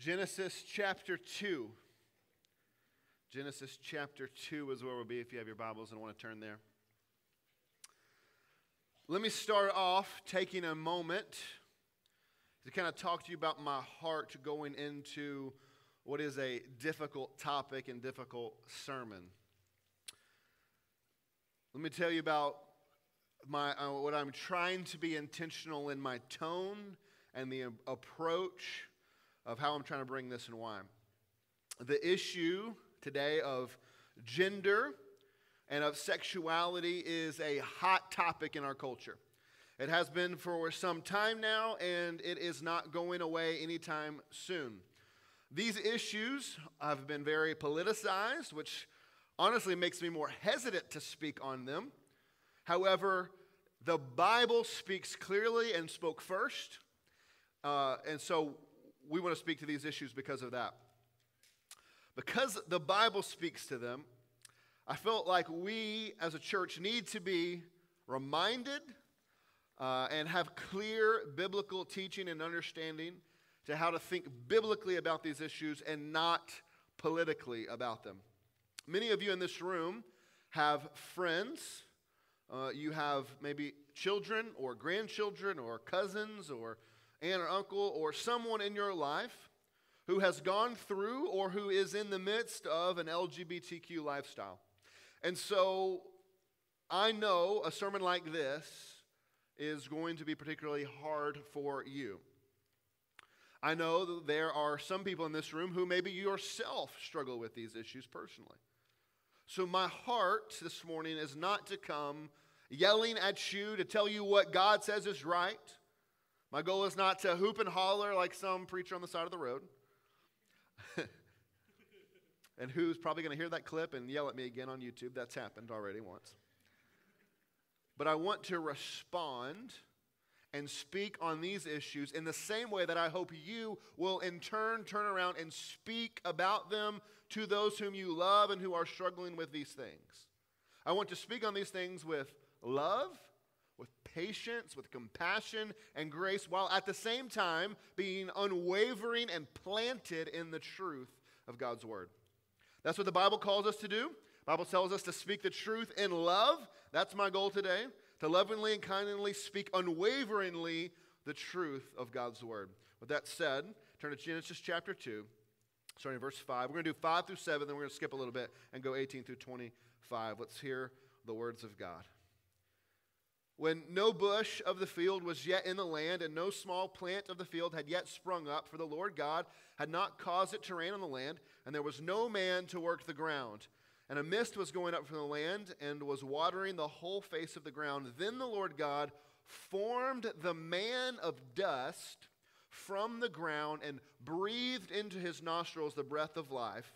Genesis chapter 2. Genesis chapter 2 is where we'll be if you have your Bibles and want to turn there. Let me start off taking a moment to kind of talk to you about my heart going into what is a difficult topic and difficult sermon. Let me tell you about my, uh, what I'm trying to be intentional in my tone and the approach of how I'm trying to bring this and why. The issue today of gender and of sexuality is a hot topic in our culture. It has been for some time now, and it is not going away anytime soon. These issues have been very politicized, which honestly makes me more hesitant to speak on them. However, the Bible speaks clearly and spoke first. Uh, and so we want to speak to these issues because of that. Because the Bible speaks to them, I felt like we as a church need to be reminded uh, and have clear biblical teaching and understanding to how to think biblically about these issues and not politically about them. Many of you in this room have friends. Uh, you have maybe children or grandchildren or cousins or aunt or uncle or someone in your life who has gone through or who is in the midst of an LGBTQ lifestyle. And so I know a sermon like this is going to be particularly hard for you. I know that there are some people in this room who maybe yourself struggle with these issues personally. So, my heart this morning is not to come yelling at you to tell you what God says is right my goal is not to hoop and holler like some preacher on the side of the road. and who's probably going to hear that clip and yell at me again on YouTube. That's happened already once. But I want to respond and speak on these issues in the same way that I hope you will in turn turn around and speak about them to those whom you love and who are struggling with these things. I want to speak on these things with love patience, with compassion and grace, while at the same time being unwavering and planted in the truth of God's word. That's what the Bible calls us to do. The Bible tells us to speak the truth in love. That's my goal today. To lovingly and kindly speak unwaveringly the truth of God's word. With that said, turn to Genesis chapter 2, starting in verse 5. We're going to do 5 through 7, then we're going to skip a little bit and go 18 through 25. Let's hear the words of God. When no bush of the field was yet in the land, and no small plant of the field had yet sprung up, for the Lord God had not caused it to rain on the land, and there was no man to work the ground. And a mist was going up from the land and was watering the whole face of the ground. Then the Lord God formed the man of dust from the ground and breathed into his nostrils the breath of life,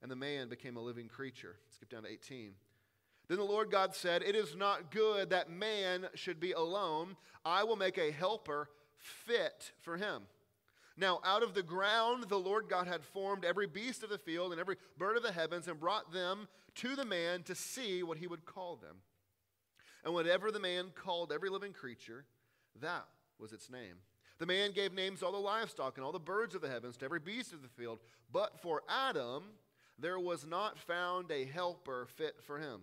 and the man became a living creature. Skip down to 18. Then the Lord God said, It is not good that man should be alone. I will make a helper fit for him. Now, out of the ground, the Lord God had formed every beast of the field and every bird of the heavens and brought them to the man to see what he would call them. And whatever the man called every living creature, that was its name. The man gave names to all the livestock and all the birds of the heavens, to every beast of the field. But for Adam, there was not found a helper fit for him.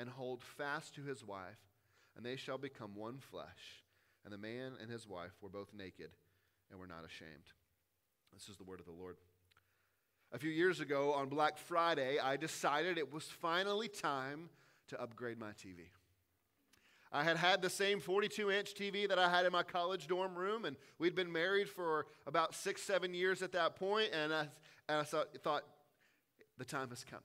and hold fast to his wife, and they shall become one flesh. And the man and his wife were both naked and were not ashamed. This is the word of the Lord. A few years ago on Black Friday, I decided it was finally time to upgrade my TV. I had had the same 42 inch TV that I had in my college dorm room, and we'd been married for about six, seven years at that point, and I, and I thought, thought the time has come.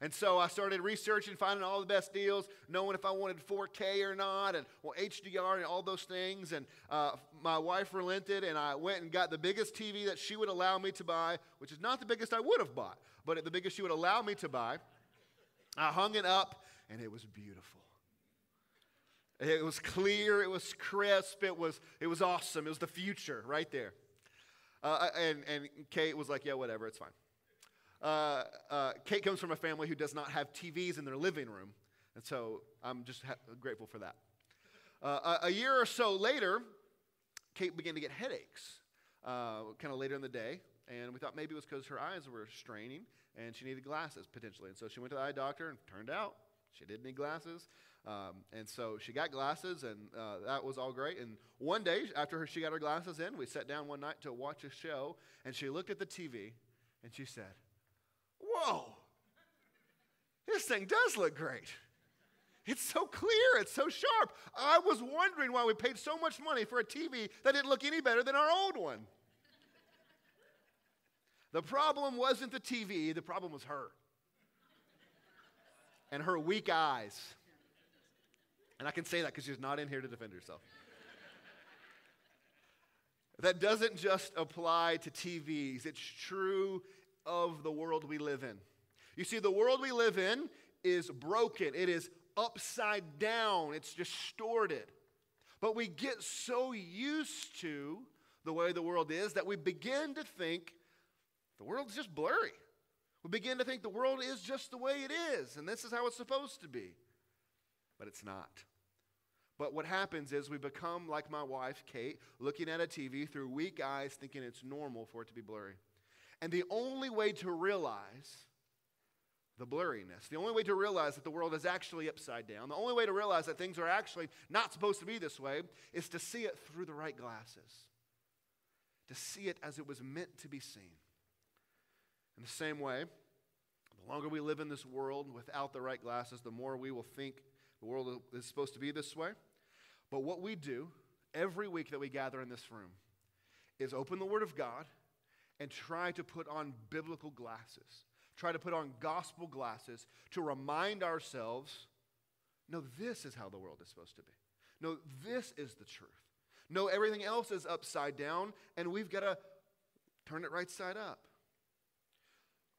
And so I started researching, finding all the best deals, knowing if I wanted 4K or not, and well, HDR and all those things. And uh, my wife relented, and I went and got the biggest TV that she would allow me to buy, which is not the biggest I would have bought, but the biggest she would allow me to buy. I hung it up, and it was beautiful. It was clear, it was crisp, it was, it was awesome. It was the future right there. Uh, and, and Kate was like, Yeah, whatever, it's fine. Uh, uh, Kate comes from a family who does not have TVs in their living room, and so I'm just ha- grateful for that. Uh, a, year or so later, Kate began to get headaches, uh, kind of later in the day, and we thought maybe it was because her eyes were straining and she needed glasses potentially. And so she went to the eye doctor, and turned out she didn't need glasses. Um, and so she got glasses, and uh, that was all great. And one day, after she got her glasses in, we sat down one night to watch a show, and she looked at the TV and she said, Whoa, this thing does look great. It's so clear, it's so sharp. I was wondering why we paid so much money for a TV that didn't look any better than our old one. the problem wasn't the TV, the problem was her and her weak eyes. And I can say that because she's not in here to defend herself. that doesn't just apply to TVs, it's true of the world we live in. You see, the world we live in is broken, it is upside down, it's distorted. But we get so used to the way the world is that we begin to think the world's just blurry. We begin to think the world is just the way it is, and this is how it's supposed to be. But it's not. But what happens is we become like my wife, Kate, looking at a TV through weak eyes, thinking it's normal for it to be blurry. And the only way to realize the blurriness, the only way to realize that the world is actually upside down, the only way to realize that things are actually not supposed to be this way, is to see it through the right glasses, to see it as it was meant to be seen. In the same way, the longer we live in this world without the right glasses, the more we will think the world is supposed to be this way. But what we do every week that we gather in this room is open the Word of God and try to put on biblical glasses, try to put on gospel glasses to remind ourselves no, this is how the world is supposed to be. No, this is the truth. No, everything else is upside down, and we've got to turn it right side up.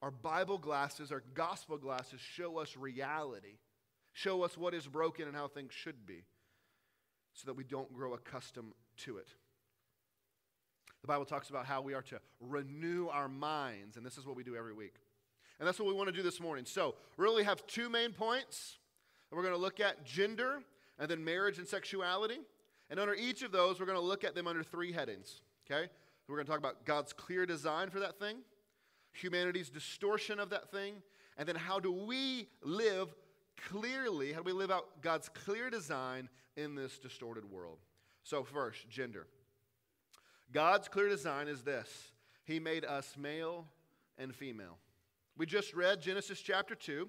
Our Bible glasses, our gospel glasses show us reality, show us what is broken and how things should be, so that we don't grow accustomed to it. The Bible talks about how we are to renew our minds, and this is what we do every week. And that's what we want to do this morning. So, really have two main points. We're going to look at gender and then marriage and sexuality. And under each of those, we're going to look at them under three headings. Okay? We're going to talk about God's clear design for that thing, humanity's distortion of that thing, and then how do we live clearly, how do we live out God's clear design in this distorted world? So, first, gender. God's clear design is this He made us male and female. We just read Genesis chapter 2,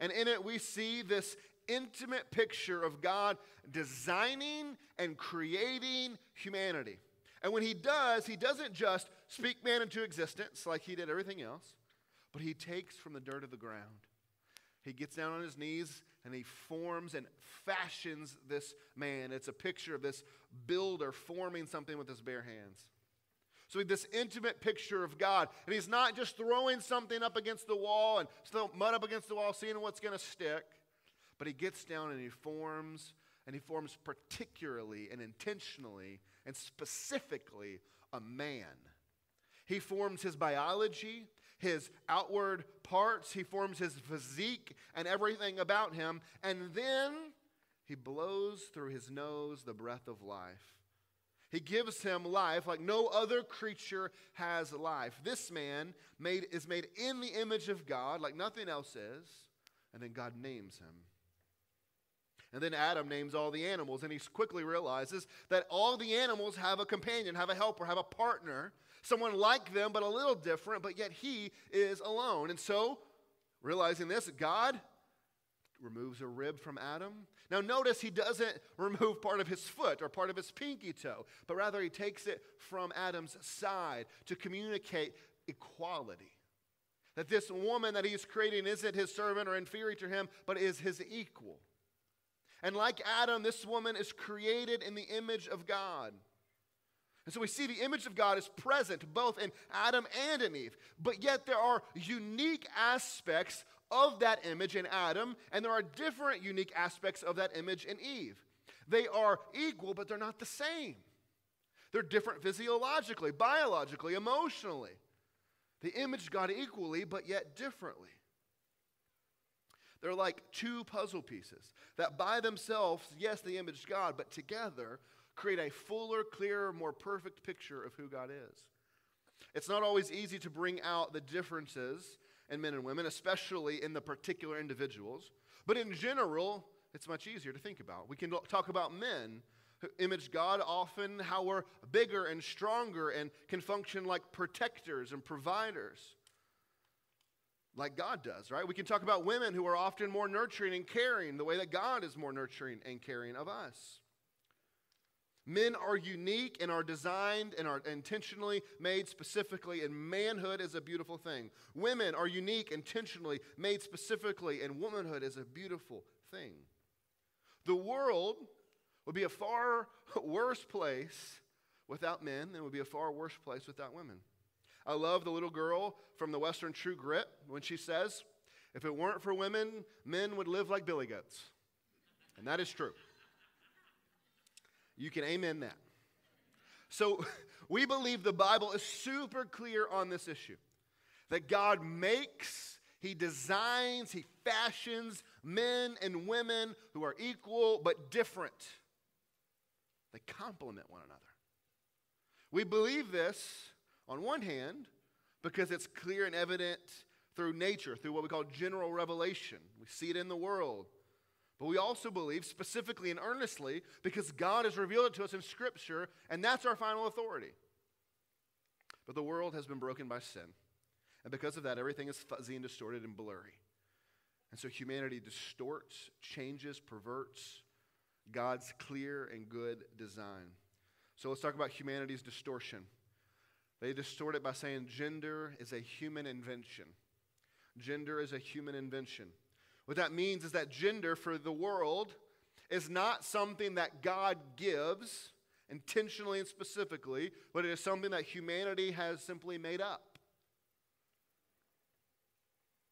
and in it we see this intimate picture of God designing and creating humanity. And when He does, He doesn't just speak man into existence like He did everything else, but He takes from the dirt of the ground. He gets down on his knees and he forms and fashions this man. It's a picture of this builder forming something with his bare hands. So this intimate picture of God. And he's not just throwing something up against the wall and still mud up against the wall, seeing what's going to stick. But he gets down and he forms, and he forms particularly and intentionally and specifically a man. He forms his biology, his outward parts, he forms his physique and everything about him, and then he blows through his nose the breath of life. He gives him life like no other creature has life. This man made, is made in the image of God like nothing else is, and then God names him. And then Adam names all the animals, and he quickly realizes that all the animals have a companion, have a helper, have a partner someone like them, but a little different, but yet he is alone. And so, realizing this, God removes a rib from Adam. Now, notice he doesn't remove part of his foot or part of his pinky toe, but rather he takes it from Adam's side to communicate equality. That this woman that he's creating isn't his servant or inferior to him, but is his equal. And like Adam, this woman is created in the image of God. And so we see the image of God is present both in Adam and in Eve. But yet there are unique aspects of that image in Adam, and there are different unique aspects of that image in Eve. They are equal, but they're not the same. They're different physiologically, biologically, emotionally. They image God equally, but yet differently. They're like two puzzle pieces that by themselves, yes, they image God, but together create a fuller, clearer, more perfect picture of who God is. It's not always easy to bring out the differences in men and women, especially in the particular individuals. But in general, it's much easier to think about. We can talk about men who image God often, how we're bigger and stronger and can function like protectors and providers, like God does, right? We can talk about women who are often more nurturing and caring, the way that God is more nurturing and caring of us. Men are unique and are designed and are intentionally made specifically, and manhood is a beautiful thing. Women are unique, intentionally made specifically, and womanhood is a beautiful thing. The world would be a far worse place without men than it would be a far worse place without women. I love the little girl from the Western True Grit when she says, If it weren't for women, men would live like billy goats. And that is true. You can amen that. So we believe the Bible is super clear on this issue that God makes, He designs, He fashions men and women who are equal but different. They complement one another. We believe this, on one hand, because it's clear and evident through nature, through what we call general revelation. We see it in the world. But we also believe specifically and earnestly because God has revealed it to us in Scripture, and that's our final authority. But the world has been broken by sin. And because of that, everything is fuzzy and distorted and blurry. And so humanity distorts, changes, perverts God's clear and good design. So let's talk about humanity's distortion. They distort it by saying gender is a human invention. Gender is a human invention. What that means is that gender for the world is not something that God gives intentionally and specifically, but it is something that humanity has simply made up.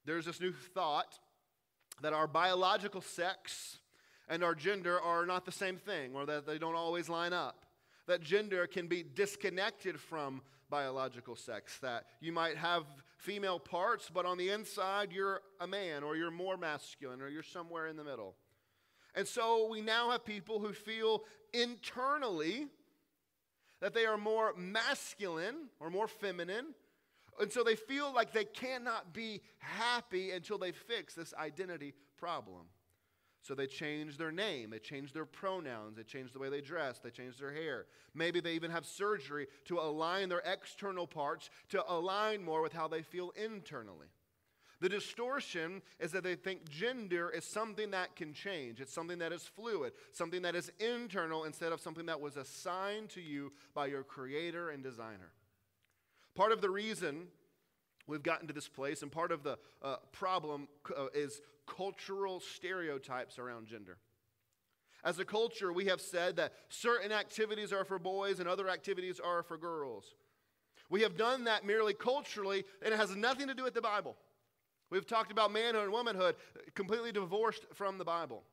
There's this new thought that our biological sex and our gender are not the same thing, or that they don't always line up. That gender can be disconnected from biological sex, that you might have female parts, but on the inside you're a man, or you're more masculine, or you're somewhere in the middle. And so we now have people who feel internally that they are more masculine or more feminine. And so they feel like they cannot be happy until they fix this identity problem. So they change their name, they change their pronouns, they change the way they dress, they change their hair. Maybe they even have surgery to align their external parts to align more with how they feel internally. The distortion is that they think gender is something that can change. It's something that is fluid, something that is internal instead of something that was assigned to you by your creator and designer. Part of the reason we've gotten to this place, and part of the uh, problem uh, is cultural stereotypes around gender. As a culture, we have said that certain activities are for boys and other activities are for girls. We have done that merely culturally, and it has nothing to do with the Bible. We've talked about manhood and womanhood completely divorced from the Bible.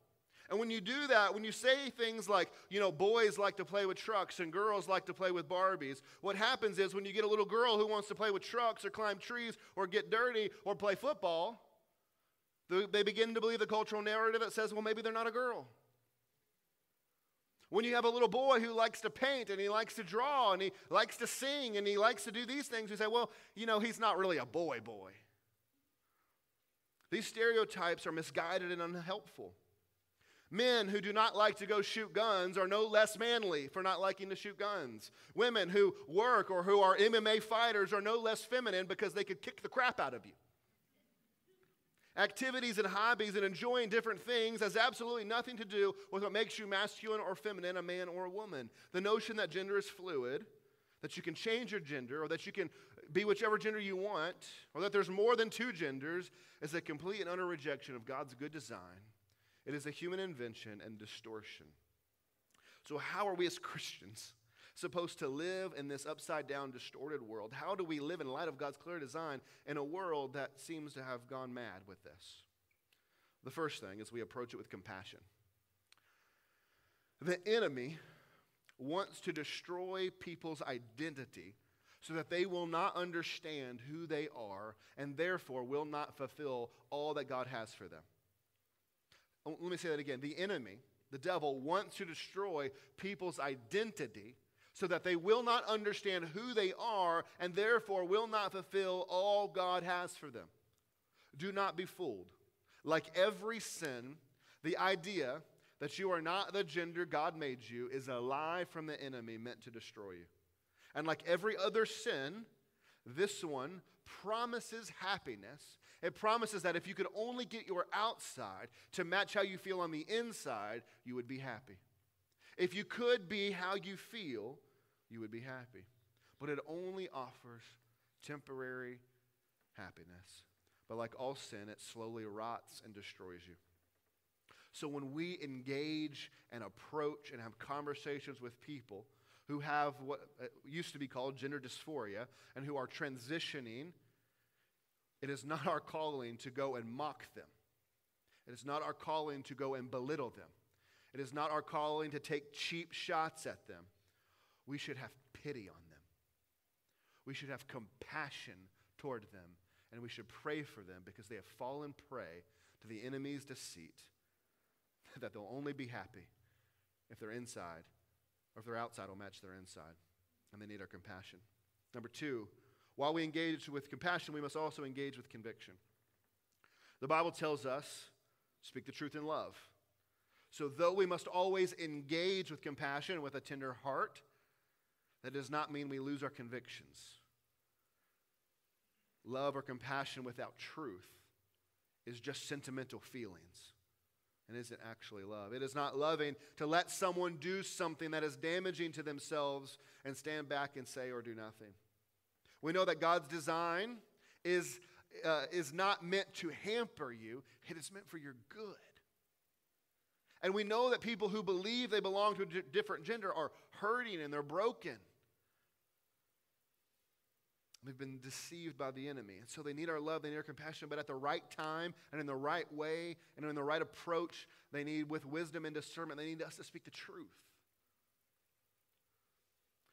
And when you do that, when you say things like, you know, boys like to play with trucks and girls like to play with Barbies, what happens is when you get a little girl who wants to play with trucks or climb trees or get dirty or play football, they begin to believe the cultural narrative that says, well, maybe they're not a girl. When you have a little boy who likes to paint and he likes to draw and he likes to sing and he likes to do these things, you say, well, you know, he's not really a boy boy. These stereotypes are misguided and unhelpful. Men who do not like to go shoot guns are no less manly for not liking to shoot guns. Women who work or who are MMA fighters are no less feminine because they could kick the crap out of you. Activities and hobbies and enjoying different things has absolutely nothing to do with what makes you masculine or feminine, a man or a woman. The notion that gender is fluid, that you can change your gender, or that you can be whichever gender you want, or that there's more than two genders, is a complete and utter rejection of God's good design. It is a human invention and distortion. So, how are we as Christians supposed to live in this upside down, distorted world? How do we live in light of God's clear design in a world that seems to have gone mad with this? The first thing is we approach it with compassion. The enemy wants to destroy people's identity so that they will not understand who they are and therefore will not fulfill all that God has for them. Oh, let me say that again. The enemy, the devil, wants to destroy people's identity so that they will not understand who they are and therefore will not fulfill all God has for them. Do not be fooled. Like every sin, the idea that you are not the gender God made you is a lie from the enemy meant to destroy you. And like every other sin, this one promises happiness. It promises that if you could only get your outside to match how you feel on the inside, you would be happy. If you could be how you feel, you would be happy. But it only offers temporary happiness. But like all sin, it slowly rots and destroys you. So when we engage and approach and have conversations with people who have what uh, used to be called gender dysphoria and who are transitioning, it is not our calling to go and mock them. It is not our calling to go and belittle them. It is not our calling to take cheap shots at them. We should have pity on them. We should have compassion toward them. And we should pray for them because they have fallen prey to the enemy's deceit that they'll only be happy if their inside or if their outside will match their inside. And they need our compassion. Number two, while we engage with compassion, we must also engage with conviction. The Bible tells us speak the truth in love. So, though we must always engage with compassion with a tender heart, that does not mean we lose our convictions. Love or compassion without truth is just sentimental feelings and isn't actually love. It is not loving to let someone do something that is damaging to themselves and stand back and say or do nothing. We know that God's design is, uh, is not meant to hamper you, it is meant for your good. And we know that people who believe they belong to a different gender are hurting and they're broken. They've been deceived by the enemy. And so they need our love, they need our compassion, but at the right time and in the right way and in the right approach, they need, with wisdom and discernment, they need us to speak the truth.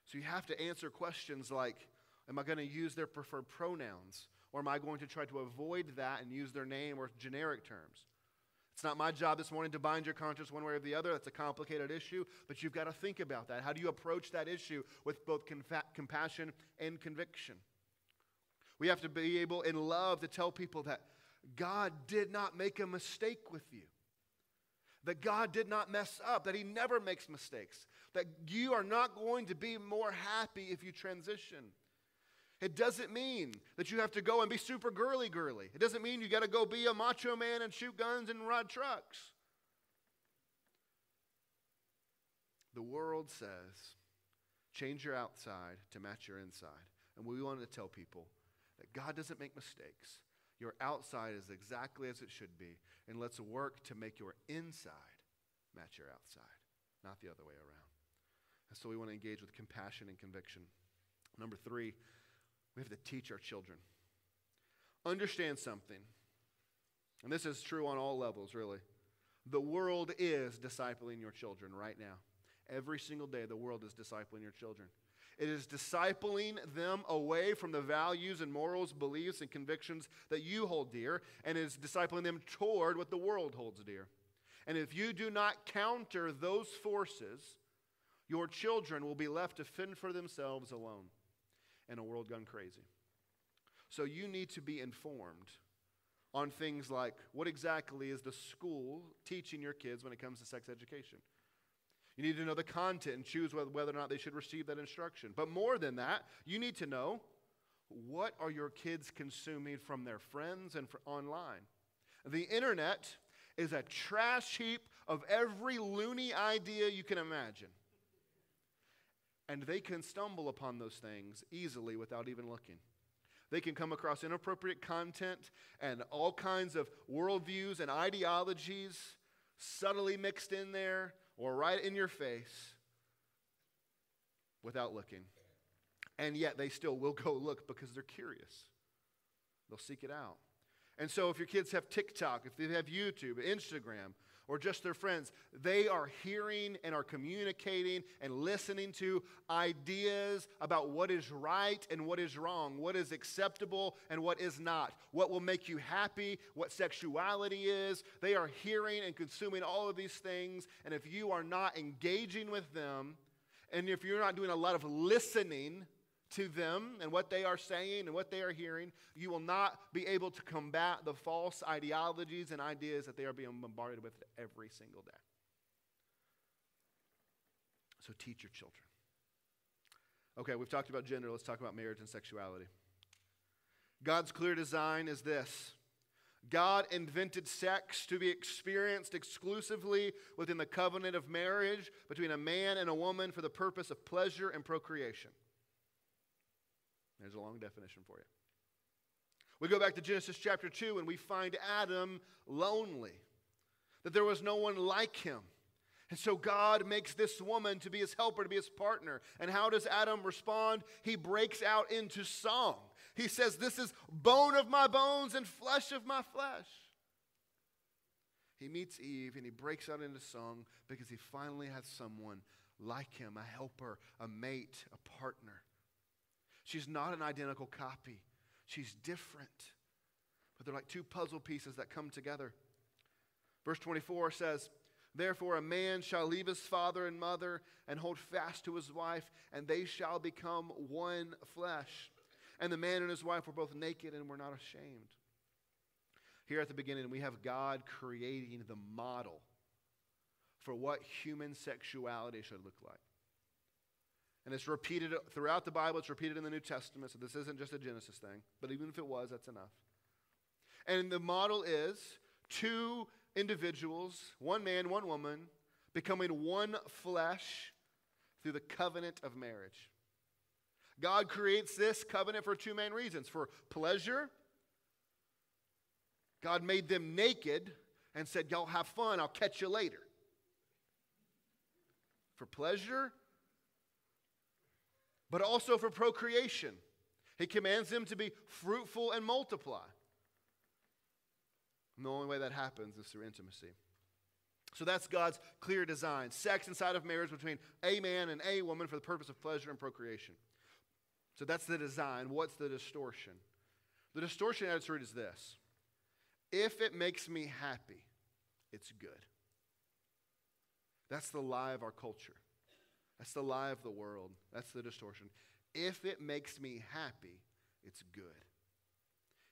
So you have to answer questions like Am I going to use their preferred pronouns? Or am I going to try to avoid that and use their name or generic terms? It's not my job this morning to bind your conscience one way or the other. That's a complicated issue, but you've got to think about that. How do you approach that issue with both compassion and conviction? We have to be able in love to tell people that God did not make a mistake with you. That God did not mess up, that He never makes mistakes, that you are not going to be more happy if you transition. It doesn't mean that you have to go and be super girly girly. It doesn't mean you got to go be a macho man and shoot guns and ride trucks. The world says, change your outside to match your inside. And we want to tell people that God doesn't make mistakes. Your outside is exactly as it should be. And let's work to make your inside match your outside, not the other way around. And so we want to engage with compassion and conviction. Number three, we have to teach our children. Understand something. And this is true on all levels, really. The world is discipling your children right now. Every single day, the world is discipling your children. It is discipling them away from the values and morals, beliefs, and convictions that you hold dear, and is discipling them toward what the world holds dear. And if you do not counter those forces, your children will be left to fend for themselves alone in a world gone crazy. So you need to be informed on things like what exactly is the school teaching your kids when it comes to sex education? You need to know the content and choose whether or not they should receive that instruction. But more than that, you need to know what are your kids consuming from their friends and online. The internet is a trash heap of every loony idea you can imagine. And they can stumble upon those things easily without even looking. They can come across inappropriate content and all kinds of worldviews and ideologies subtly mixed in there or right in your face without looking. And yet they still will go look because they're curious. They'll seek it out. And so if your kids have TikTok, if they have YouTube, Instagram, or just their friends, they are hearing and are communicating and listening to ideas about what is right and what is wrong, what is acceptable and what is not, what will make you happy, what sexuality is. They are hearing and consuming all of these things. And if you are not engaging with them, and if you're not doing a lot of listening, to them and what they are saying and what they are hearing, you will not be able to combat the false ideologies and ideas that they are being bombarded with every single day. So teach your children. Okay, we've talked about gender. Let's talk about marriage and sexuality. God's clear design is this God invented sex to be experienced exclusively within the covenant of marriage between a man and a woman for the purpose of pleasure and procreation. There's a long definition for you. We go back to Genesis chapter 2 and we find Adam lonely, that there was no one like him. And so God makes this woman to be his helper, to be his partner. And how does Adam respond? He breaks out into song. He says, This is bone of my bones and flesh of my flesh. He meets Eve and he breaks out into song because he finally has someone like him, a helper, a mate, a partner. She's not an identical copy, she's different. But they're like two puzzle pieces that come together. Verse 24 says, Therefore, a man shall leave his father and mother and hold fast to his wife, and they shall become one flesh. And the man and his wife were both naked and were not ashamed. Here at the beginning, we have God creating the model for what human sexuality should look like. And it's repeated throughout the Bible, it's repeated in the New Testament, so this isn't just a Genesis thing. But even if it was, that's enough. And the model is two individuals, one man, one woman, becoming one flesh through the covenant of marriage. God creates this covenant for two main reasons for pleasure. God made them naked and said, Y'all have fun, I'll catch you later. For pleasure but also for procreation. He commands them to be fruitful and multiply. And the only way that happens is through intimacy. So that's God's clear design sex inside of marriage between a man and a woman for the purpose of pleasure and procreation. So that's the design. What's the distortion? The distortion attitude is this if it makes me happy, it's good. That's the lie of our culture. That's the lie of the world. That's the distortion. If it makes me happy, it's good.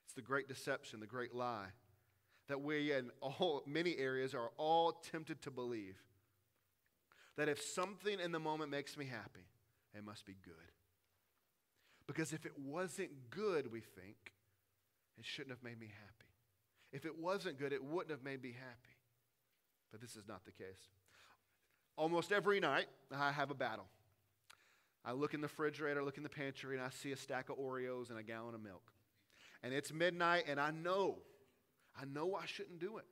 It's the great deception, the great lie that we in all many areas are all tempted to believe. That if something in the moment makes me happy, it must be good. Because if it wasn't good, we think, it shouldn't have made me happy. If it wasn't good, it wouldn't have made me happy. But this is not the case. Almost every night, I have a battle. I look in the refrigerator, look in the pantry, and I see a stack of Oreos and a gallon of milk. And it's midnight, and I know, I know I shouldn't do it.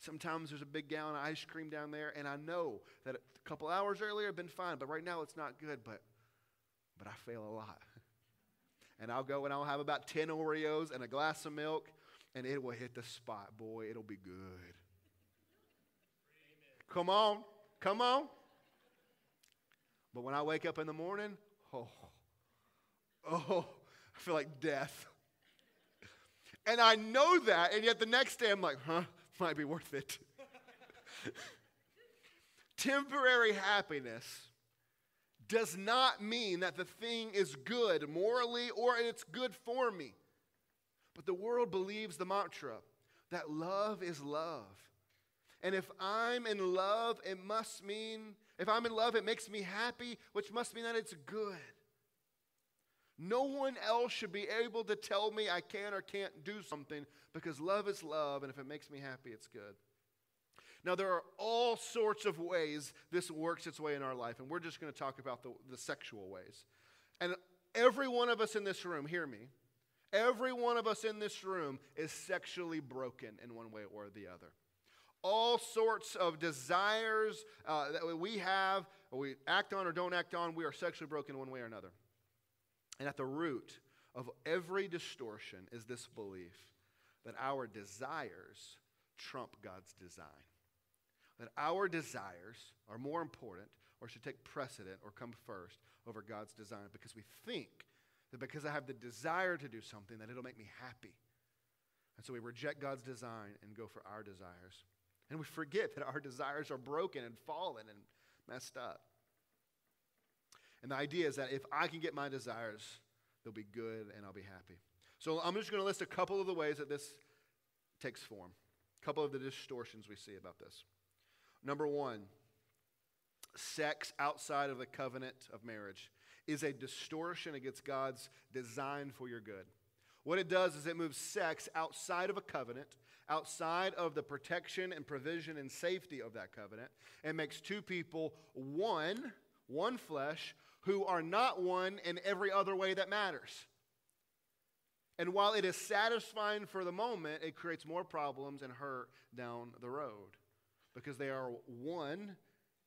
Sometimes there's a big gallon of ice cream down there, and I know that a couple hours earlier had been fine, but right now it's not good, but, but I fail a lot. and I'll go and I'll have about 10 Oreos and a glass of milk, and it will hit the spot. Boy, it'll be good. Come on. Come on. But when I wake up in the morning, oh, oh, I feel like death. And I know that, and yet the next day I'm like, huh, might be worth it. Temporary happiness does not mean that the thing is good morally or it's good for me. But the world believes the mantra that love is love. And if I'm in love, it must mean, if I'm in love, it makes me happy, which must mean that it's good. No one else should be able to tell me I can or can't do something because love is love, and if it makes me happy, it's good. Now, there are all sorts of ways this works its way in our life, and we're just going to talk about the, the sexual ways. And every one of us in this room, hear me, Every one of us in this room is sexually broken in one way or the other. All sorts of desires uh, that we have, we act on or don't act on, we are sexually broken one way or another. And at the root of every distortion is this belief that our desires trump God's design. That our desires are more important or should take precedent or come first over God's design because we think that because I have the desire to do something that it'll make me happy. And so we reject God's design and go for our desires. And we forget that our desires are broken and fallen and messed up. And the idea is that if I can get my desires, they'll be good and I'll be happy. So I'm just going to list a couple of the ways that this takes form, a couple of the distortions we see about this. Number one, sex outside of the covenant of marriage is a distortion against God's design for your good. What it does is it moves sex outside of a covenant, outside of the protection and provision and safety of that covenant, and makes two people one, one flesh, who are not one in every other way that matters. And while it is satisfying for the moment, it creates more problems and hurt down the road because they are one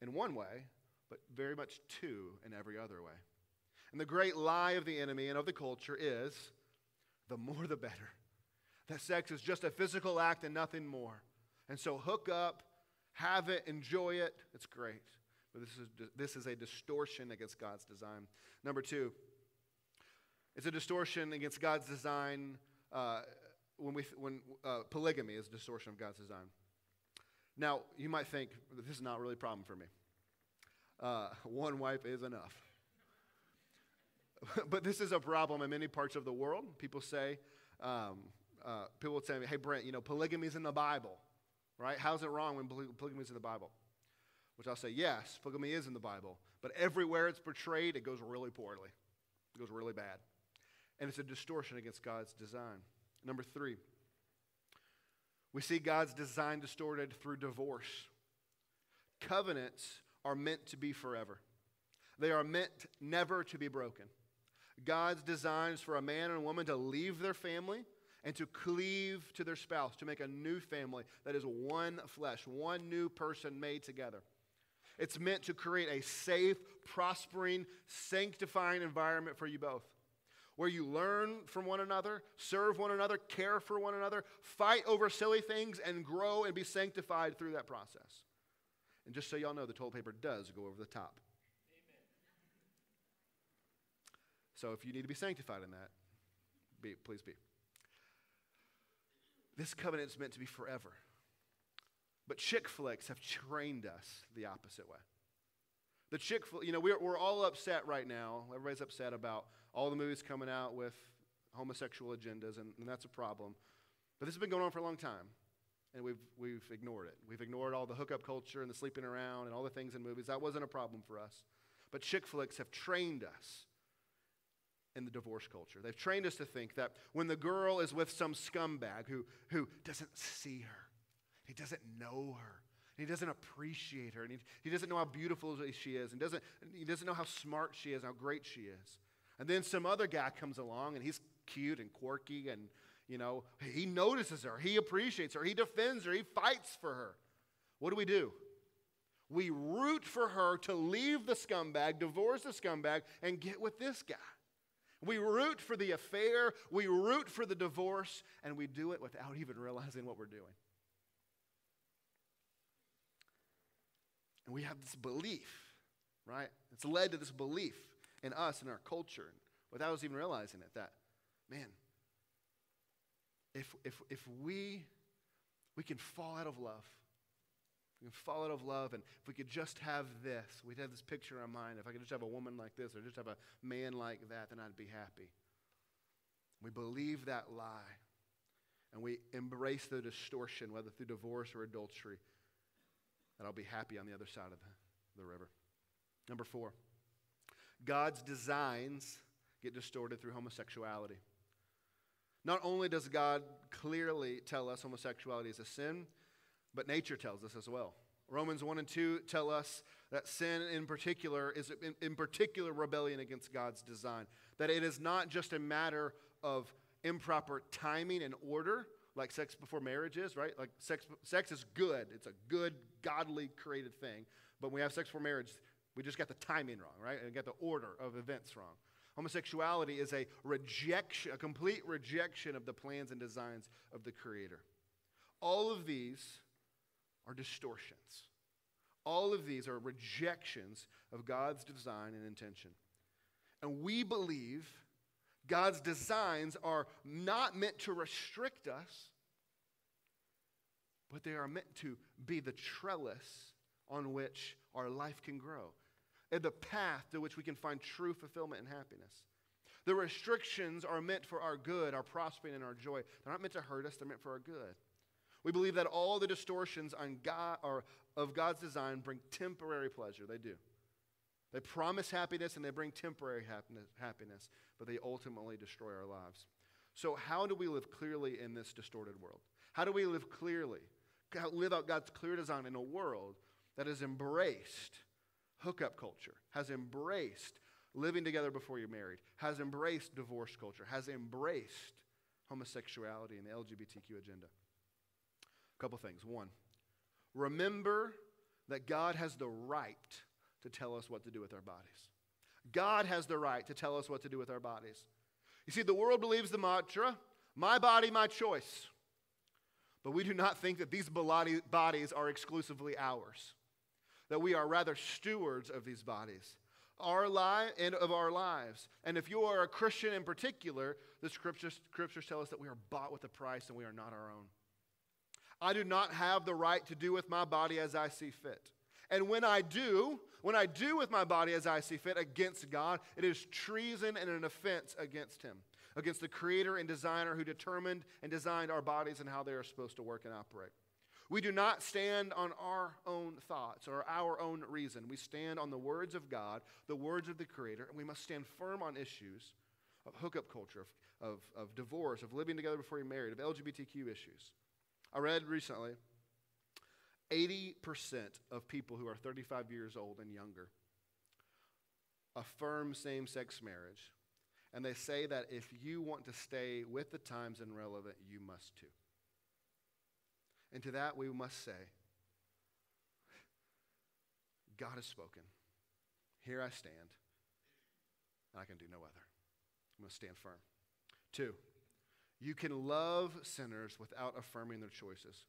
in one way, but very much two in every other way. And the great lie of the enemy and of the culture is the more the better. That sex is just a physical act and nothing more. And so hook up, have it, enjoy it. It's great. But this is, this is a distortion against God's design. Number two, it's a distortion against God's design uh, when, we, when uh, polygamy is a distortion of God's design. Now, you might think this is not really a problem for me. Uh, one wife is enough. but this is a problem in many parts of the world. People say, um, uh, people would say, hey, Brent, you know, polygamy is in the Bible, right? How's it wrong when polygamy is in the Bible? Which I'll say, yes, polygamy is in the Bible, but everywhere it's portrayed, it goes really poorly. It goes really bad. And it's a distortion against God's design. Number three, we see God's design distorted through divorce. Covenants are meant to be forever, they are meant never to be broken. God's designs for a man and a woman to leave their family and to cleave to their spouse, to make a new family that is one flesh, one new person made together. It's meant to create a safe, prospering, sanctifying environment for you both, where you learn from one another, serve one another, care for one another, fight over silly things, and grow and be sanctified through that process. And just so y'all know, the toilet paper does go over the top. Amen. So if you need to be sanctified in that, be, please be. This covenant is meant to be forever. But chick flicks have trained us the opposite way. The chick flick, you know, we're, we're all upset right now. Everybody's upset about all the movies coming out with homosexual agendas, and, and that's a problem. But this has been going on for a long time, and we've, we've ignored it. We've ignored all the hookup culture and the sleeping around and all the things in movies. That wasn't a problem for us. But chick flicks have trained us in the divorce culture. They've trained us to think that when the girl is with some scumbag who, who doesn't see her, he doesn't know her, he doesn't appreciate her, and he, he doesn't know how beautiful she is, and doesn't, he doesn't know how smart she is, how great she is. And then some other guy comes along, and he's cute and quirky, and you know, he notices her, he appreciates her, he defends her, he fights for her. What do we do? We root for her to leave the scumbag, divorce the scumbag, and get with this guy. We root for the affair, we root for the divorce, and we do it without even realizing what we're doing. And we have this belief, right? It's led to this belief in us and our culture without us even realizing it that, man, if, if, if we, we can fall out of love, we can fall out of love, and if we could just have this, we'd have this picture in our mind. If I could just have a woman like this or just have a man like that, then I'd be happy. We believe that lie, and we embrace the distortion, whether through divorce or adultery, that I'll be happy on the other side of the, the river. Number four, God's designs get distorted through homosexuality. Not only does God clearly tell us homosexuality is a sin, but nature tells us as well. Romans 1 and 2 tell us that sin in particular is in, in particular rebellion against God's design. That it is not just a matter of improper timing and order, like sex before marriage is, right? Like sex, sex is good. It's a good, godly created thing. But when we have sex before marriage, we just got the timing wrong, right? And got the order of events wrong. Homosexuality is a rejection, a complete rejection of the plans and designs of the Creator. All of these are distortions. All of these are rejections of God's design and intention. And we believe God's designs are not meant to restrict us, but they are meant to be the trellis on which our life can grow, and the path to which we can find true fulfillment and happiness. The restrictions are meant for our good, our prospering, and our joy. They're not meant to hurt us, they're meant for our good. We believe that all the distortions on God, or of God's design bring temporary pleasure. They do. They promise happiness and they bring temporary happiness, but they ultimately destroy our lives. So, how do we live clearly in this distorted world? How do we live clearly? Live out God's clear design in a world that has embraced hookup culture, has embraced living together before you're married, has embraced divorce culture, has embraced homosexuality and the LGBTQ agenda. A couple things. One, remember that God has the right to tell us what to do with our bodies. God has the right to tell us what to do with our bodies. You see, the world believes the mantra, my body, my choice. But we do not think that these bodies are exclusively ours, that we are rather stewards of these bodies. Our life and of our lives. And if you are a Christian in particular, the scriptures, scriptures tell us that we are bought with a price and we are not our own. I do not have the right to do with my body as I see fit. And when I do, when I do with my body as I see fit against God, it is treason and an offense against Him, against the creator and designer who determined and designed our bodies and how they are supposed to work and operate. We do not stand on our own thoughts or our own reason. We stand on the words of God, the words of the Creator, and we must stand firm on issues of hookup culture, of, of, of divorce, of living together before you're married, of LGBTQ issues. I read recently 80% of people who are 35 years old and younger affirm same sex marriage. And they say that if you want to stay with the times and relevant, you must too. And to that we must say, God has spoken. Here I stand, and I can do no other. I'm going to stand firm. Two, you can love sinners without affirming their choices.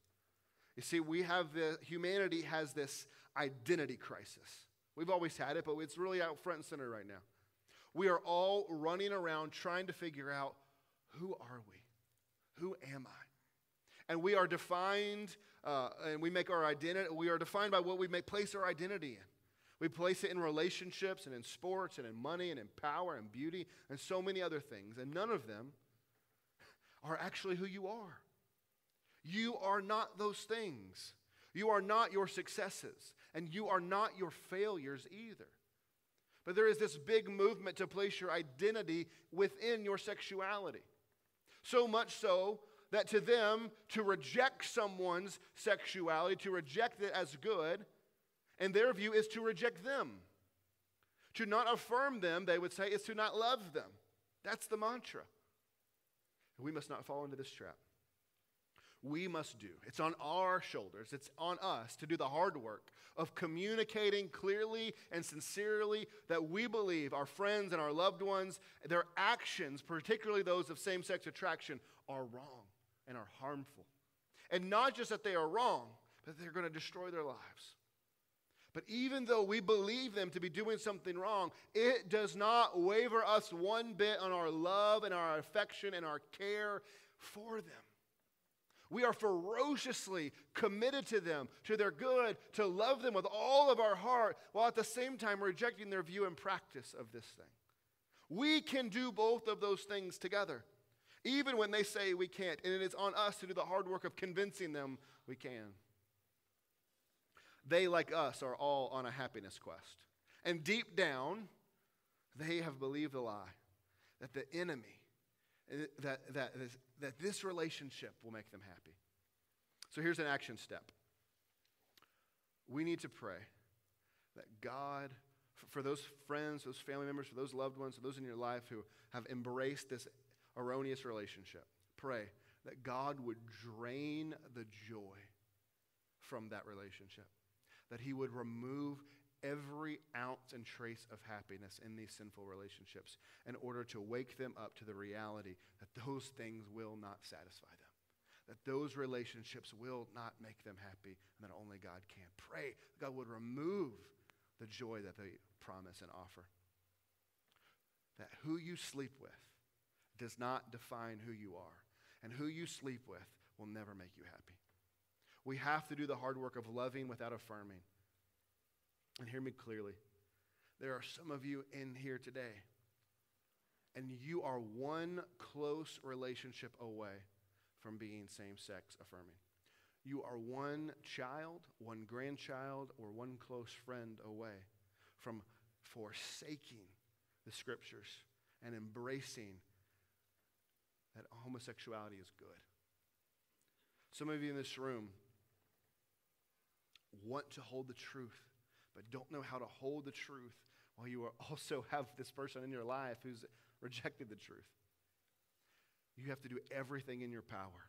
You see, we have the, humanity has this identity crisis. We've always had it, but it's really out front and center right now. We are all running around trying to figure out who are we? Who am I? And we are defined, uh, and we make our identity, we are defined by what we may place our identity in. We place it in relationships and in sports and in money and in power and beauty and so many other things. And none of them are actually who you are. You are not those things. You are not your successes, and you are not your failures either. But there is this big movement to place your identity within your sexuality. So much so that to them, to reject someone's sexuality, to reject it as good, in their view, is to reject them. To not affirm them, they would say, is to not love them. That's the mantra. We must not fall into this trap. We must do. It's on our shoulders. It's on us to do the hard work of communicating clearly and sincerely that we believe our friends and our loved ones, their actions, particularly those of same sex attraction, are wrong and are harmful. And not just that they are wrong, but they're going to destroy their lives. But even though we believe them to be doing something wrong, it does not waver us one bit on our love and our affection and our care for them. We are ferociously committed to them, to their good, to love them with all of our heart, while at the same time rejecting their view and practice of this thing. We can do both of those things together, even when they say we can't. And it is on us to do the hard work of convincing them we can. They, like us, are all on a happiness quest. And deep down, they have believed a lie that the enemy, uh, that, that, that this relationship will make them happy. So here's an action step. We need to pray that God, for those friends, those family members, for those loved ones, for those in your life who have embraced this erroneous relationship, pray that God would drain the joy from that relationship, that He would remove every ounce and trace of happiness in these sinful relationships in order to wake them up to the reality that those things will not satisfy them, that those relationships will not make them happy, and that only God can. Pray God would remove the joy that they promise and offer. That who you sleep with does not define who you are, and who you sleep with will never make you happy. We have to do the hard work of loving without affirming. And hear me clearly. There are some of you in here today, and you are one close relationship away from being same sex affirming. You are one child, one grandchild, or one close friend away from forsaking the scriptures and embracing that homosexuality is good. Some of you in this room want to hold the truth but don't know how to hold the truth while you also have this person in your life who's rejected the truth. You have to do everything in your power,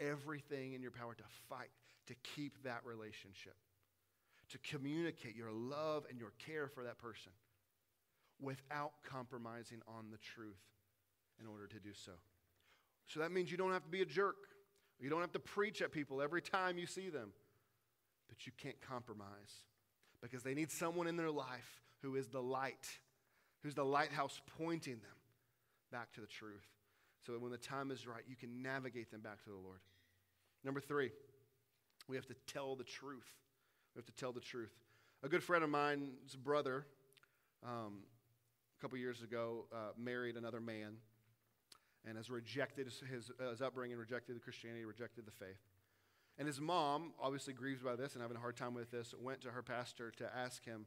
everything in your power to fight, to keep that relationship, to communicate your love and your care for that person without compromising on the truth in order to do so. So that means you don't have to be a jerk. You don't have to preach at people every time you see them, but you can't compromise because they need someone in their life who is the light, who's the lighthouse pointing them back to the truth. So that when the time is right, you can navigate them back to the Lord. Number three, we have to tell the truth. We have to tell the truth. A good friend of mine's brother, um, a couple years ago, uh, married another man and has rejected his, his, uh, his upbringing, rejected the Christianity, rejected the faith. And his mom, obviously grieved by this and having a hard time with this, went to her pastor to ask him,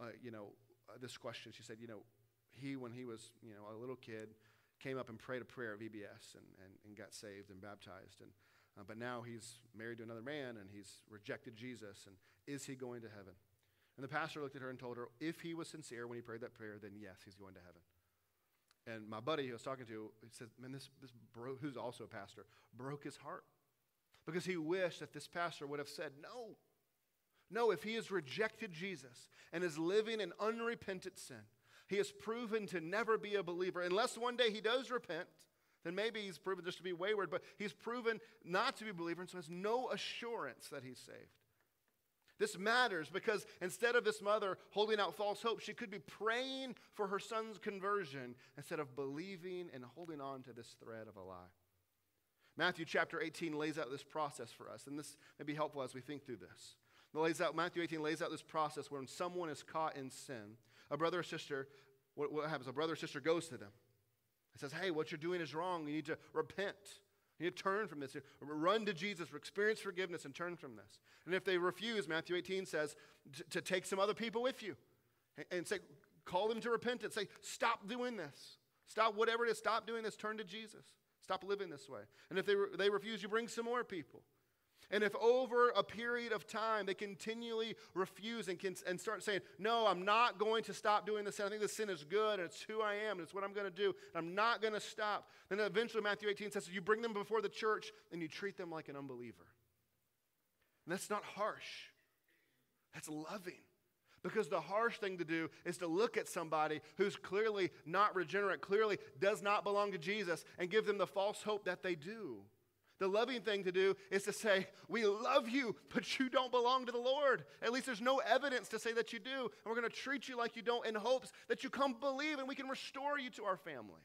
uh, you know, uh, this question. She said, you know, he, when he was, you know, a little kid, came up and prayed a prayer of EBS and, and, and got saved and baptized. And, uh, but now he's married to another man and he's rejected Jesus. And is he going to heaven? And the pastor looked at her and told her, if he was sincere when he prayed that prayer, then yes, he's going to heaven. And my buddy who I was talking to, he said, man, this, this bro, who's also a pastor, broke his heart because he wished that this pastor would have said, No. No, if he has rejected Jesus and is living in unrepentant sin, he has proven to never be a believer. Unless one day he does repent, then maybe he's proven just to be wayward, but he's proven not to be a believer and so has no assurance that he's saved. This matters because instead of this mother holding out false hope, she could be praying for her son's conversion instead of believing and holding on to this thread of a lie. Matthew chapter 18 lays out this process for us, and this may be helpful as we think through this. It lays out, Matthew 18 lays out this process where when someone is caught in sin, a brother or sister, what, what happens? A brother or sister goes to them and says, Hey, what you're doing is wrong. You need to repent. You need to turn from this. Run to Jesus, experience forgiveness, and turn from this. And if they refuse, Matthew 18 says to, to take some other people with you and, and say, call them to repentance. Say, stop doing this. Stop whatever it is. Stop doing this. Turn to Jesus. Stop living this way. And if they, re- they refuse, you bring some more people. And if over a period of time they continually refuse and, can, and start saying, No, I'm not going to stop doing this sin. I think this sin is good and it's who I am and it's what I'm going to do. And I'm not going to stop. Then eventually, Matthew 18 says, You bring them before the church and you treat them like an unbeliever. And that's not harsh, that's loving. Because the harsh thing to do is to look at somebody who's clearly not regenerate, clearly does not belong to Jesus, and give them the false hope that they do. The loving thing to do is to say, We love you, but you don't belong to the Lord. At least there's no evidence to say that you do. And we're going to treat you like you don't in hopes that you come believe and we can restore you to our family.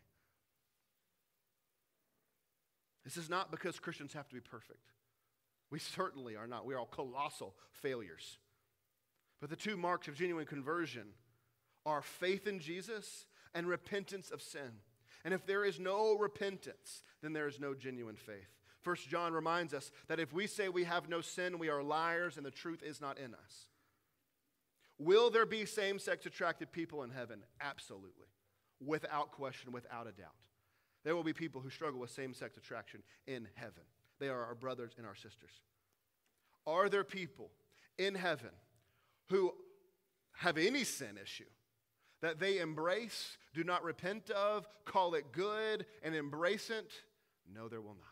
This is not because Christians have to be perfect. We certainly are not. We are all colossal failures. But the two marks of genuine conversion are faith in Jesus and repentance of sin. And if there is no repentance, then there is no genuine faith. First John reminds us that if we say we have no sin, we are liars and the truth is not in us. Will there be same sex attracted people in heaven? Absolutely. Without question, without a doubt. There will be people who struggle with same sex attraction in heaven. They are our brothers and our sisters. Are there people in heaven who have any sin issue that they embrace, do not repent of, call it good, and embrace it? No, there will not.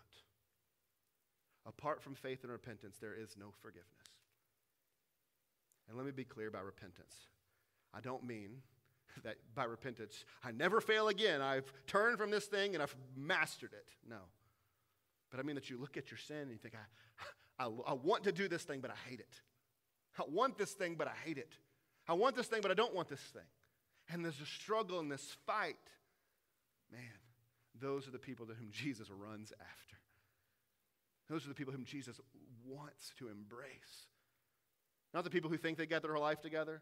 Apart from faith and repentance, there is no forgiveness. And let me be clear about repentance. I don't mean that by repentance, I never fail again. I've turned from this thing and I've mastered it. No. But I mean that you look at your sin and you think, I, I, I want to do this thing, but I hate it. I want this thing, but I hate it. I want this thing, but I don't want this thing. And there's a struggle and this fight. Man, those are the people to whom Jesus runs after. Those are the people whom Jesus wants to embrace. Not the people who think they got their life together,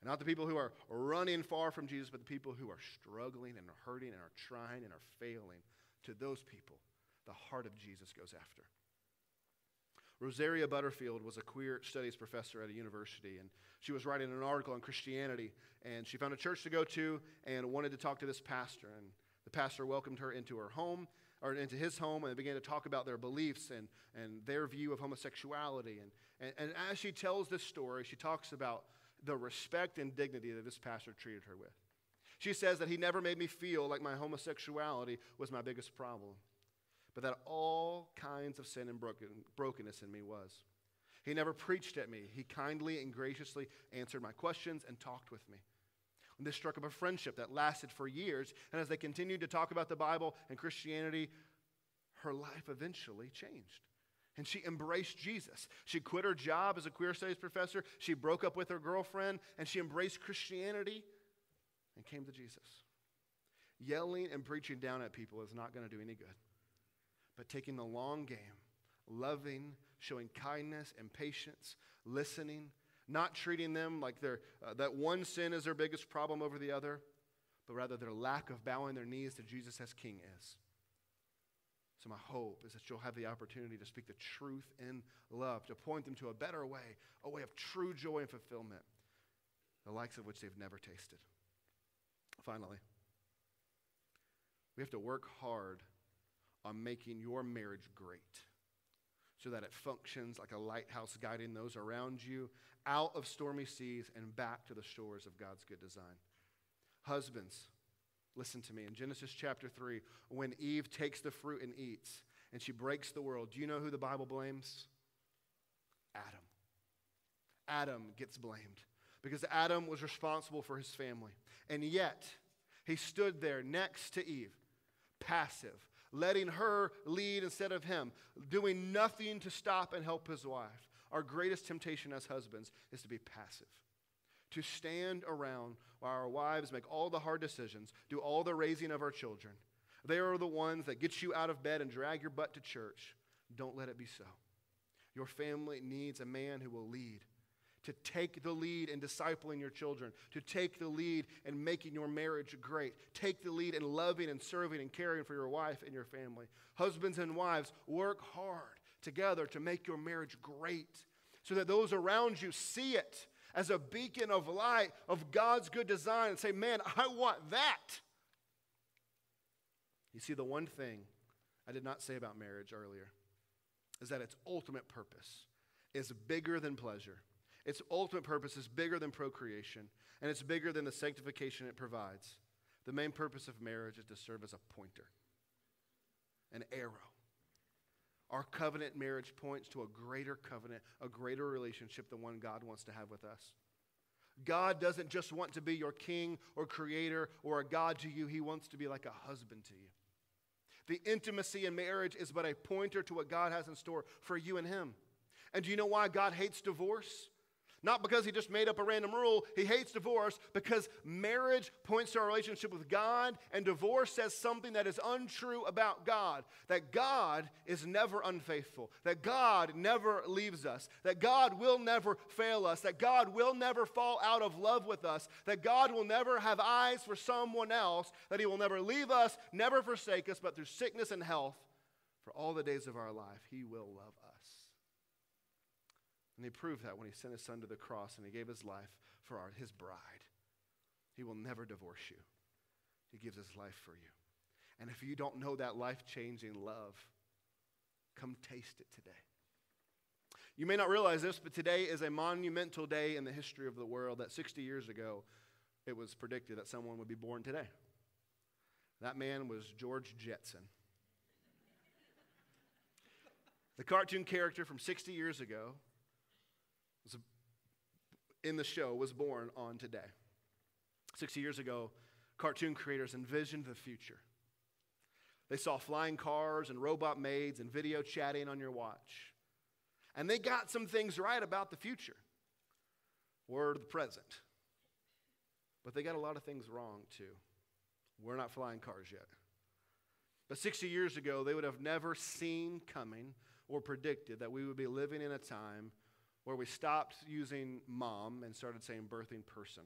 and not the people who are running far from Jesus, but the people who are struggling and are hurting and are trying and are failing. To those people, the heart of Jesus goes after. Rosaria Butterfield was a queer studies professor at a university, and she was writing an article on Christianity, and she found a church to go to and wanted to talk to this pastor. And the pastor welcomed her into her home, or into his home, and they began to talk about their beliefs and, and their view of homosexuality. And, and, and as she tells this story, she talks about the respect and dignity that this pastor treated her with. She says that he never made me feel like my homosexuality was my biggest problem but that all kinds of sin and broken, brokenness in me was. He never preached at me. He kindly and graciously answered my questions and talked with me. And this struck up a friendship that lasted for years. And as they continued to talk about the Bible and Christianity, her life eventually changed. And she embraced Jesus. She quit her job as a queer studies professor. She broke up with her girlfriend and she embraced Christianity and came to Jesus. Yelling and preaching down at people is not going to do any good but taking the long game, loving, showing kindness and patience, listening, not treating them like they're, uh, that one sin is their biggest problem over the other, but rather their lack of bowing their knees to Jesus as King is. So, my hope is that you'll have the opportunity to speak the truth in love, to point them to a better way, a way of true joy and fulfillment, the likes of which they've never tasted. Finally, we have to work hard on making your marriage great so that it functions like a lighthouse guiding those around you out of stormy seas and back to the shores of God's good design. Husbands, listen to me. In Genesis chapter 3, when Eve takes the fruit and eats and she breaks the world, do you know who the Bible blames? Adam. Adam gets blamed because Adam was responsible for his family. And yet, he stood there next to Eve, passive, letting her lead instead of him, doing nothing to stop and help his wife. Our greatest temptation as husbands is to be passive, to stand around while our wives make all the hard decisions, do all the raising of our children. They are the ones that get you out of bed and drag your butt to church. Don't let it be so. Your family needs a man who will lead to take the lead in discipling your children, to take the lead in making your marriage great, take the lead in loving and serving and caring for your wife and your family. Husbands and wives, work hard together to make your marriage great so that those around you see it as a beacon of light of God's good design and say, Man, I want that. You see, the one thing I did not say about marriage earlier is that its ultimate purpose is bigger than pleasure. Its ultimate purpose is bigger than procreation, and it's bigger than the sanctification it provides. The main purpose of marriage is to serve as a pointer, an arrow. Our covenant marriage points to a greater covenant, a greater relationship than one God wants to have with us. God doesn't just want to be your king or creator or a God to you, He wants to be like a husband to you. The intimacy in marriage is but a pointer to what God has in store for you and Him. And do you know why God hates divorce? Not because he just made up a random rule. He hates divorce because marriage points to our relationship with God, and divorce says something that is untrue about God. That God is never unfaithful, that God never leaves us, that God will never fail us, that God will never fall out of love with us, that God will never have eyes for someone else, that he will never leave us, never forsake us, but through sickness and health, for all the days of our life, he will love us. And he proved that when he sent his son to the cross and he gave his life for our, his bride. He will never divorce you. He gives his life for you. And if you don't know that life changing love, come taste it today. You may not realize this, but today is a monumental day in the history of the world that 60 years ago, it was predicted that someone would be born today. That man was George Jetson. the cartoon character from 60 years ago was in the show was born on today. 60 years ago, cartoon creators envisioned the future. They saw flying cars and robot maids and video chatting on your watch. And they got some things right about the future or the present. But they got a lot of things wrong too. We're not flying cars yet. But 60 years ago, they would have never seen coming or predicted that we would be living in a time where we stopped using mom and started saying birthing person,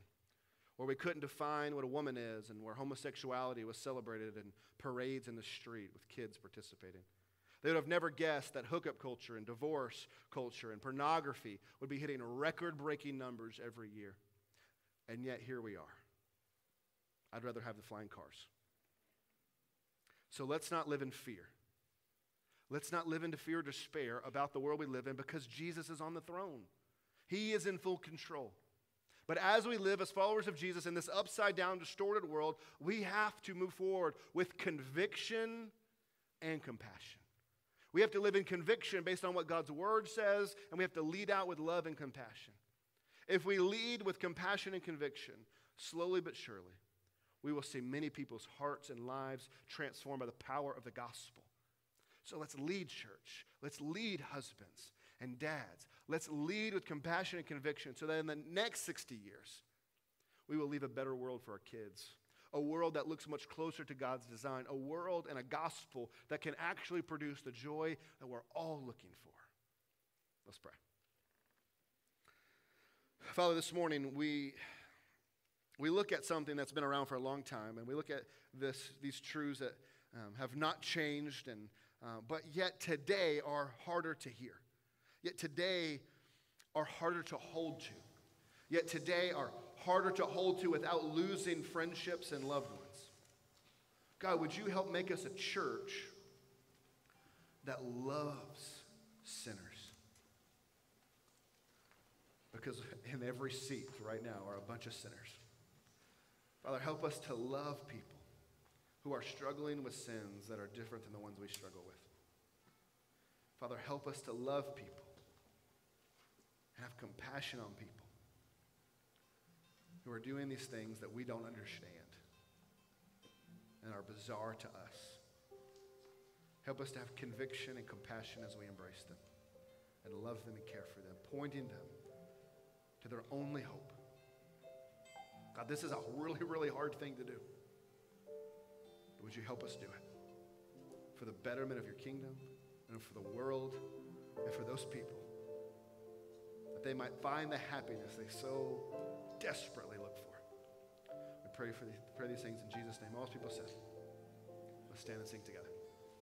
where we couldn't define what a woman is, and where homosexuality was celebrated in parades in the street with kids participating. They would have never guessed that hookup culture and divorce culture and pornography would be hitting record breaking numbers every year. And yet, here we are. I'd rather have the flying cars. So let's not live in fear. Let's not live into fear or despair about the world we live in because Jesus is on the throne. He is in full control. But as we live as followers of Jesus in this upside down, distorted world, we have to move forward with conviction and compassion. We have to live in conviction based on what God's word says, and we have to lead out with love and compassion. If we lead with compassion and conviction, slowly but surely, we will see many people's hearts and lives transformed by the power of the gospel. So let's lead church. Let's lead husbands and dads. Let's lead with compassion and conviction so that in the next 60 years, we will leave a better world for our kids. A world that looks much closer to God's design. A world and a gospel that can actually produce the joy that we're all looking for. Let's pray. Father, this morning we we look at something that's been around for a long time, and we look at this, these truths that um, have not changed, and, uh, but yet today are harder to hear. Yet today are harder to hold to. Yet today are harder to hold to without losing friendships and loved ones. God, would you help make us a church that loves sinners? Because in every seat right now are a bunch of sinners. Father, help us to love people who are struggling with sins that are different than the ones we struggle with. Father, help us to love people and have compassion on people who are doing these things that we don't understand and are bizarre to us. Help us to have conviction and compassion as we embrace them and love them and care for them, pointing them to their only hope God, this is a really, really hard thing to do. But would you help us do it for the betterment of your kingdom and for the world and for those people? That they might find the happiness they so desperately look for. We pray for these, pray these things in Jesus' name. All those people said, let's stand and sing together.